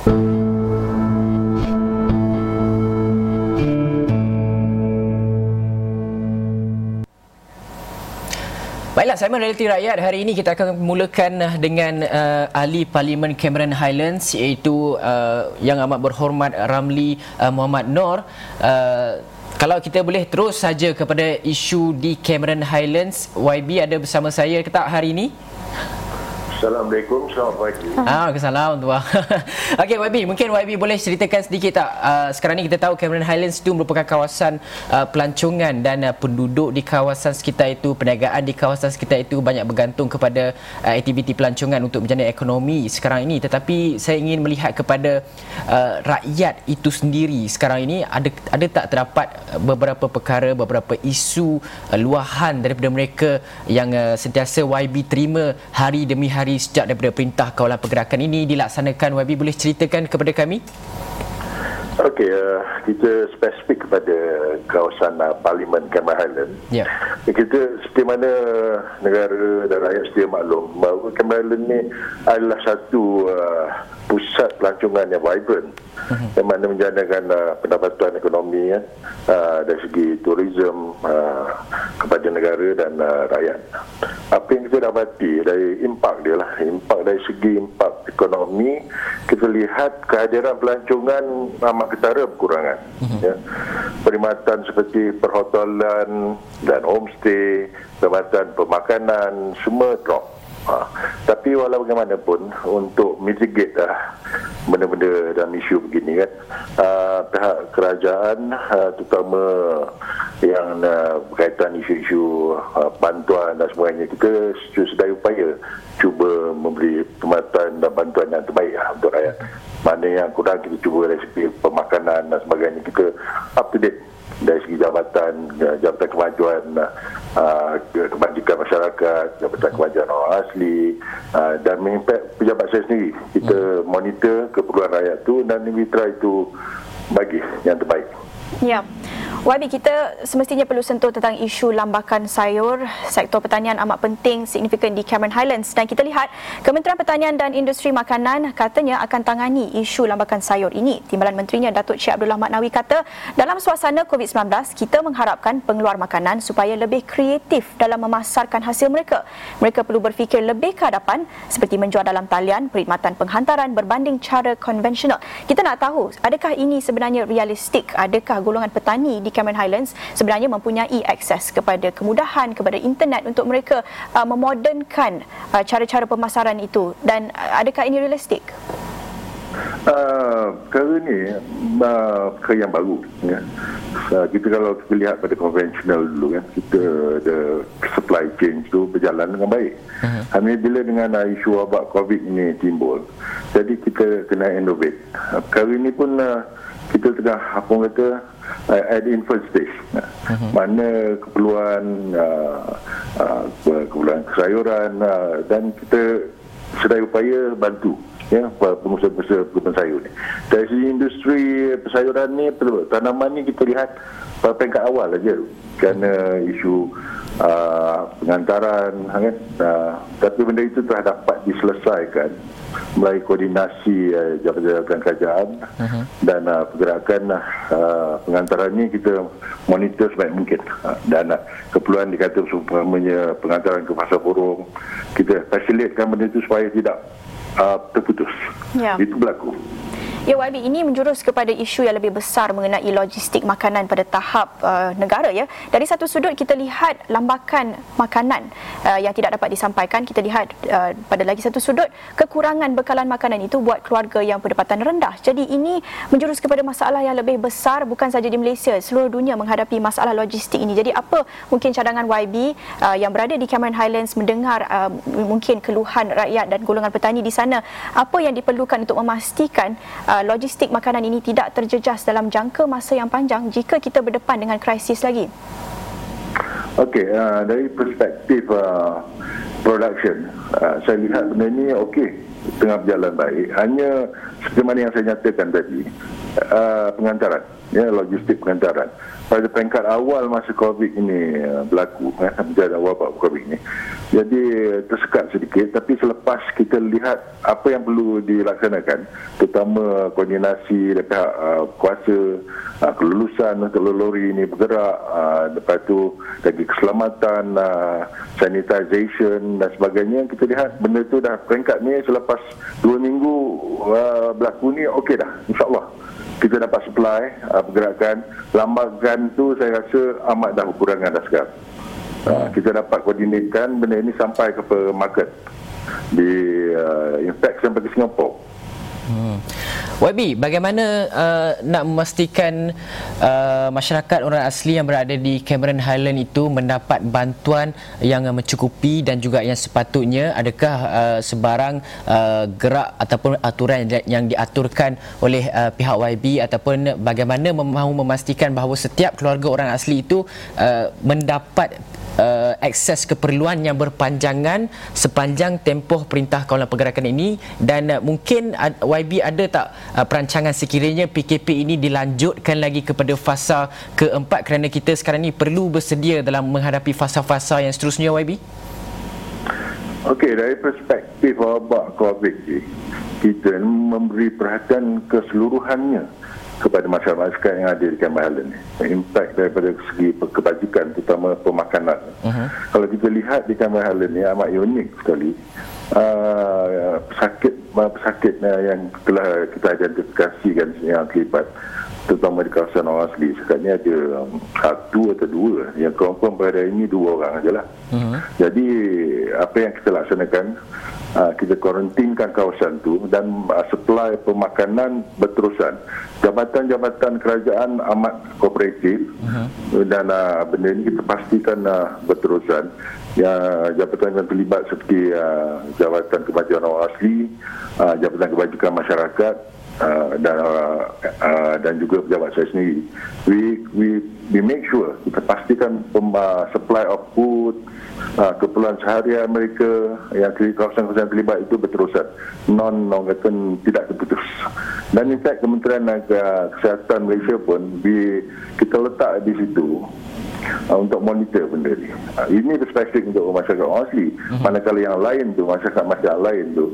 Baiklah, saya Realiti Rakyat. Hari ini kita akan mulakan uh, dengan uh, ahli Parlimen Cameron Highlands iaitu uh, yang amat berhormat Ramli uh, Muhammad Nor. Uh, kalau kita boleh terus saja kepada isu di Cameron Highlands, YB ada bersama saya ke tak hari ini? Assalamualaikum, selamat pagi. Ah, Assalamualaikum tuan. Okey YB, mungkin YB boleh ceritakan sedikit tak uh, sekarang ni kita tahu Cameron Highlands itu merupakan kawasan uh, pelancongan dan uh, penduduk di kawasan sekitar itu, perniagaan di kawasan sekitar itu banyak bergantung kepada uh, aktiviti pelancongan untuk menjana ekonomi sekarang ini. Tetapi saya ingin melihat kepada uh, rakyat itu sendiri sekarang ini ada ada tak terdapat beberapa perkara, beberapa isu uh, luahan daripada mereka yang uh, sentiasa YB terima hari demi hari hari sejak daripada perintah kawalan pergerakan ini dilaksanakan. YB boleh ceritakan kepada kami Okey, uh, kita spesifik kepada kawasan uh, Parlimen Cameron Highland. Ya. Yeah. Kita seperti mana negara dan rakyat sedia maklum bahawa Cameron Highland ni adalah satu uh, pusat pelancongan yang vibrant uh-huh. yang mana menjanakan uh, pendapatan ekonomi ya, uh, dari segi turism uh, kepada negara dan uh, rakyat. Apa yang kita dapati dari impak dia lah, impak dari segi impak ekonomi, kita lihat kehadiran pelancongan amat ketara berkurangan. Uh-huh. Ya. Perkhidmatan seperti perhotelan dan homestay, perkhidmatan pemakanan, semua drop. Ha. Tapi walau bagaimanapun untuk mitigate lah benda-benda dalam isu begini kan. Uh, pihak kerajaan uh, terutama yang uh, berkaitan isu-isu uh, bantuan dan sebagainya kita sedaya upaya cuba memberi perkhidmatan dan bantuan yang terbaik lah untuk rakyat. Mana yang kurang kita cuba segi pemakanan dan sebagainya. Kita up to date dari segi jabatan jabatan kemajuan uh, kebajikan masyarakat jabatan kemajuan orang asli uh, dan mengimpact pejabat saya sendiri. Kita hmm. monitor keperluan rakyat tu dan try to bagi yang terbaik ya. Wabi kita semestinya perlu sentuh tentang isu lambakan sayur. Sektor pertanian amat penting signifikan di Cameron Highlands. Dan kita lihat Kementerian Pertanian dan Industri Makanan katanya akan tangani isu lambakan sayur ini. Timbalan Menterinya Datuk Syed Abdullah Maknawi kata dalam suasana COVID-19 kita mengharapkan pengeluar makanan supaya lebih kreatif dalam memasarkan hasil mereka. Mereka perlu berfikir lebih ke hadapan seperti menjual dalam talian perkhidmatan penghantaran berbanding cara konvensional. Kita nak tahu adakah ini sebenarnya realistik? Adakah golongan petani di Cameron Highlands sebenarnya mempunyai akses kepada kemudahan kepada internet untuk mereka uh, memodernkan uh, cara-cara pemasaran itu dan uh, adakah ini realistik? Uh, perkara ni uh, perkara yang baru ya. uh, kita kalau kita lihat pada konvensional dulu kan kita ada supply chain tu berjalan dengan baik uh-huh. hanya bila dengan uh, isu wabak covid ini timbul jadi kita kena innovate uh, perkara ini pun uh, kita tengah apa kata uh, at infant stage uh-huh. mana keperluan uh, uh, keperluan kesayuran uh, dan kita sedaya upaya bantu ya pengusaha-pengusaha perkebunan sayur ni. Dari segi industri persayuran ni tanaman ni kita lihat pada peringkat awal aja kerana isu uh, pengantaran kan uh, tapi benda itu telah dapat diselesaikan melalui koordinasi uh, jabatan-jabatan kerajaan uh-huh. dan uh, pergerakan uh, pengantaran ini kita monitor sebaik mungkin uh, dan uh, keperluan dikata semuanya pengantaran ke pasar burung kita facilitatekan benda itu supaya tidak uh, terputus yeah. itu berlaku Ya YB ini menjurus kepada isu yang lebih besar mengenai logistik makanan pada tahap uh, negara ya. Dari satu sudut kita lihat lambakan makanan uh, yang tidak dapat disampaikan, kita lihat uh, pada lagi satu sudut kekurangan bekalan makanan itu buat keluarga yang pendapatan rendah. Jadi ini menjurus kepada masalah yang lebih besar bukan saja di Malaysia, seluruh dunia menghadapi masalah logistik ini. Jadi apa mungkin cadangan YB uh, yang berada di Cameron Highlands mendengar uh, mungkin keluhan rakyat dan golongan petani di sana, apa yang diperlukan untuk memastikan uh, logistik makanan ini tidak terjejas dalam jangka masa yang panjang jika kita berdepan dengan krisis lagi? Okey, uh, dari perspektif uh, production, uh, saya lihat benda ini okey, tengah berjalan baik. Hanya seperti mana yang saya nyatakan tadi, uh, pengantaran. Ya logistik pengantaran. Pada peringkat awal masa covid ini uh, berlaku ya menjadi awal covid ini. Jadi tersekat sedikit tapi selepas kita lihat apa yang perlu dilaksanakan terutama koordinasi dari pihak uh, kuasa uh, kelulusan untuk lori ini bergerak uh, lepas tu lagi keselamatan uh, sanitization dan sebagainya kita lihat benda tu dah peringkat ni selepas dua minggu uh, berlaku ni okey dah insyaAllah kita dapat supply uh, pergerakan. Lambakan tu saya rasa amat dah berkurangan dah sekarang. Uh, kita dapat koordinatkan benda ini sampai ke market di uh, in fact sampai ke Singapura Hmm. YB, bagaimana uh, nak memastikan uh, masyarakat orang asli yang berada di Cameron Highland itu mendapat bantuan yang mencukupi dan juga yang sepatutnya adakah uh, sebarang uh, gerak ataupun aturan yang diaturkan oleh uh, pihak YB ataupun bagaimana mahu memastikan bahawa setiap keluarga orang asli itu uh, mendapat uh, akses keperluan yang berpanjangan sepanjang tempoh perintah kawalan pergerakan ini dan uh, mungkin uh, YB ada tak uh, perancangan sekiranya PKP ini dilanjutkan lagi kepada fasa keempat kerana kita sekarang ini perlu bersedia dalam menghadapi fasa-fasa yang seterusnya YB? Okey, dari perspektif wabak COVID kita memberi perhatian keseluruhannya kepada masyarakat yang ada di Campbell Island impact daripada segi kebajikan terutama pemakanan uh-huh. kalau kita lihat di Campbell Island ni amat unik sekali uh, pesakit uh, yang telah kita identifikasikan yang terlibat terutama di kawasan orang asli. Sekarang ni ada um, satu atau dua. Yang confirm pada ini dua orang sajalah uh-huh. jadi apa yang kita laksanakan uh, kita kuarantinkan kawasan tu dan uh, supply pemakanan berterusan. Jabatan-jabatan kerajaan amat kooperatif uh-huh. dan uh, benda ini kita pastikan uh, berterusan. Ya, jabatan yang terlibat seperti uh, Jabatan Kemajuan Orang Asli, uh, Jabatan Kebajikan Masyarakat uh, dan uh, uh, dan juga pejabat saya sendiri. We we we make sure kita pastikan uh, supply of food, uh, keperluan seharian mereka yang di kawasan-kawasan terlibat itu berterusan non non kata tidak terputus dan in fact Kementerian uh, Kesihatan Malaysia pun di, kita letak di situ uh, untuk monitor benda ni. Uh, ini perspektif untuk masyarakat orang asli. Uh-huh. Manakala yang lain tu, masyarakat-masyarakat lain tu,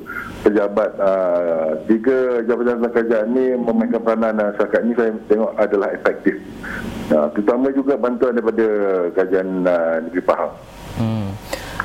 pejabat uh, tiga jabatan kerajaan ni memainkan peranan masyarakat ni saya tengok adalah efektif. Uh, terutama juga bantuan daripada kajian uh, negeri Pahang. Hmm.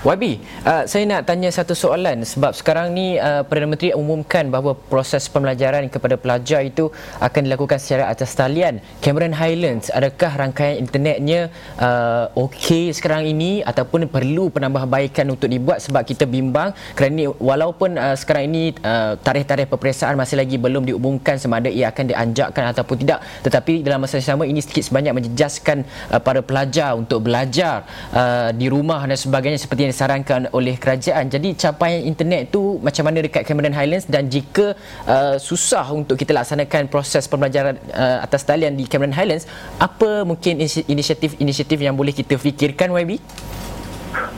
YB, uh, saya nak tanya satu soalan. Sebab sekarang ni uh, Perdana Menteri umumkan bahawa proses pembelajaran kepada pelajar itu akan dilakukan secara atas talian. Cameron Highlands, adakah rangkaian internetnya uh, okey sekarang ini ataupun perlu penambahbaikan untuk dibuat sebab kita bimbang? Kerana walaupun uh, sekarang ini uh, tarikh-tarikh peperiksaan masih lagi belum diumumkan sama ada ia akan dianjakkan ataupun tidak. Tetapi dalam masa yang sama ini sedikit sebanyak menjejaskan uh, para pelajar untuk belajar uh, di rumah dan sebagainya. Seperti yang disarankan oleh kerajaan. Jadi capaian internet tu macam mana dekat Cameron Highlands dan jika uh, susah untuk kita laksanakan proses pembelajaran uh, atas talian di Cameron Highlands, apa mungkin inisiatif-inisiatif yang boleh kita fikirkan YB?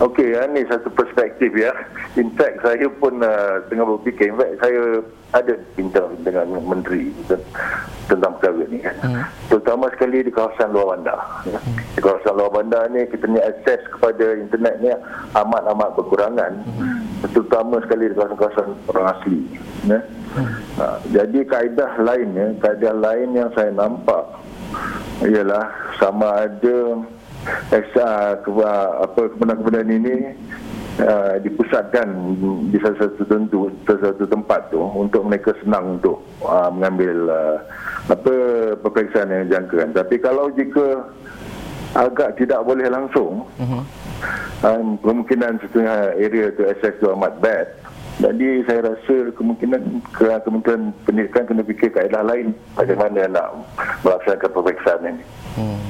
Okey, ya, ini satu perspektif ya. In fact, saya pun uh, tengah berfikir. In fact, saya ada bincang dengan menteri tentang perkara ini kan. Hmm. Terutama sekali di kawasan luar bandar. Ya. Di kawasan luar bandar ni kita ni akses kepada internet ni amat-amat berkurangan. Hmm. Terutama sekali di kawasan-kawasan orang asli. Ya. Hmm. Ha, jadi kaedah lainnya, kaedah lain yang saya nampak ialah sama ada eksa apa kebenaran-kebenaran ini uh, dipusatkan di satu tentu satu tempat tu untuk mereka senang untuk uh, mengambil uh, apa peperiksaan yang dijangkakan. Tapi kalau jika agak tidak boleh langsung, uh-huh. um, kemungkinan setengah area tu access tu amat bad. Jadi saya rasa kemungkinan Kementerian Pendidikan kena fikir kaedah lain bagaimana nak melaksanakan peperiksaan ini. Hmm.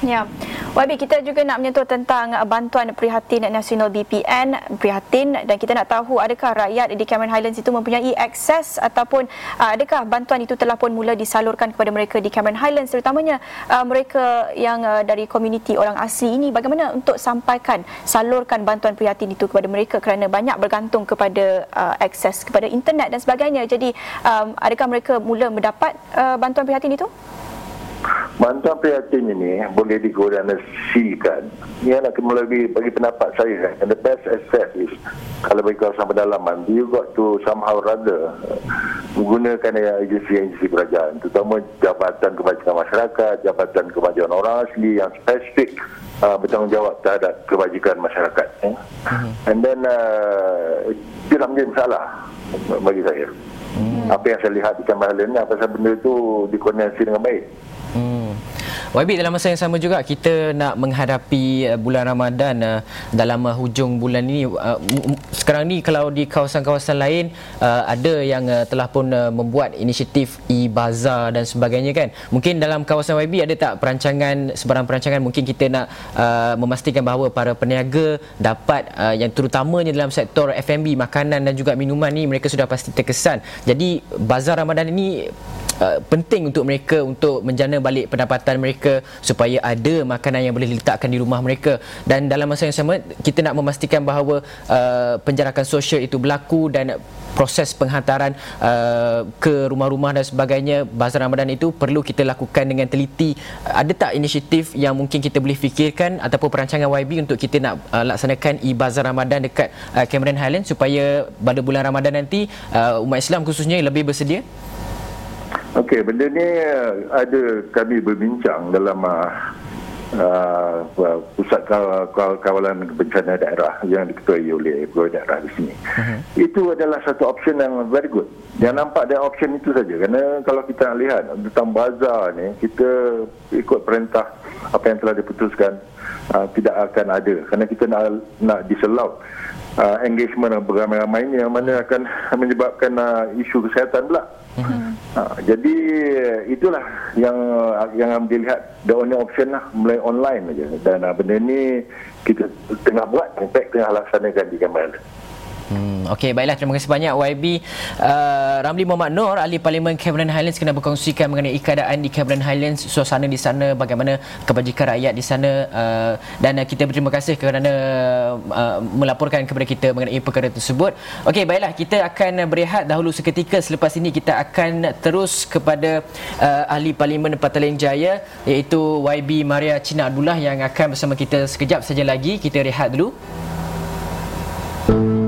Ya. YB kita juga nak menyentuh tentang bantuan prihatin nasional BPN prihatin dan kita nak tahu adakah rakyat di Cameron Highlands itu mempunyai akses ataupun uh, adakah bantuan itu telah pun mula disalurkan kepada mereka di Cameron Highlands terutamanya uh, mereka yang uh, dari komuniti orang asli ini. Bagaimana untuk sampaikan salurkan bantuan prihatin itu kepada mereka kerana banyak bergantung kepada uh, akses kepada internet dan sebagainya? Jadi um, adakah mereka mula mendapat uh, bantuan prihatin itu Bantuan prihatin ini boleh. Ini nak melalui bagi pendapat saya. And the best access is kalau bagi kawasan pedalaman, you got to somehow rather menggunakan agensi-agensi kerajaan, terutama Jabatan Kebajikan Masyarakat, Jabatan Kemajuan Orang Asli yang spesifik uh, bertanggungjawab terhadap kebajikan masyarakat. Eh. And then, uh, itu menjadi masalah bagi saya. Hmm. Apa yang saya lihat di kamera lain, apa sahaja benda itu dikoordinasi dengan baik. YB dalam masa yang sama juga kita nak menghadapi uh, bulan Ramadan uh, dalam uh, hujung bulan ini. Sekarang ni kalau di kawasan-kawasan lain ada yang telah pun membuat inisiatif e-bazar dan sebagainya kan? Mungkin dalam kawasan YB ada tak perancangan sebarang perancangan? Mungkin kita nak memastikan bahawa para peniaga dapat yang terutamanya dalam sektor F&B makanan dan juga minuman ni mereka sudah pasti terkesan. Jadi bazar Ramadan ini Uh, penting untuk mereka untuk menjana balik pendapatan mereka supaya ada makanan yang boleh diletakkan di rumah mereka. Dan dalam masa yang sama kita nak memastikan bahawa uh, penjarakan sosial itu berlaku dan proses penghantaran uh, ke rumah-rumah dan sebagainya bazar Ramadan itu perlu kita lakukan dengan teliti. Ada tak inisiatif yang mungkin kita boleh fikirkan ataupun perancangan YB untuk kita nak uh, laksanakan e-bazar Ramadan dekat uh, Cameron Highlands supaya pada bulan Ramadan nanti uh, umat Islam khususnya lebih bersedia Okey, benda ni uh, ada kami berbincang dalam uh, uh, pusat kawalan bencana daerah yang diketuai oleh pegawai daerah di sini. Uh-huh. Itu adalah satu option yang very good. Yang nampak dia option itu saja. Kerana kalau kita lihat tentang bazar ni, kita ikut perintah apa yang telah diputuskan uh, tidak akan ada. Kerana kita nak, nak diselau uh, engagement beramai-ramai ini yang mana akan menyebabkan uh, isu kesihatan pula. Uh-huh. Ha, jadi itulah yang yang dilihat the only option lah mulai online aja dan uh, benda ni kita tengah buat impact tengah laksanakan di Kamal. Hmm, Okey, baiklah. Terima kasih banyak YB. Uh, Ramli Muhammad Nur, Ahli Parlimen Cameron Highlands kena berkongsikan mengenai keadaan di Cameron Highlands, suasana di sana, bagaimana kebajikan rakyat di sana. Uh, dan uh, kita berterima kasih kerana uh, melaporkan kepada kita mengenai perkara tersebut. Okey, baiklah. Kita akan berehat dahulu seketika. Selepas ini kita akan terus kepada uh, Ahli Parlimen Petaling Jaya iaitu YB Maria Cina Abdullah yang akan bersama kita sekejap saja lagi. Kita rehat dulu. Thank you.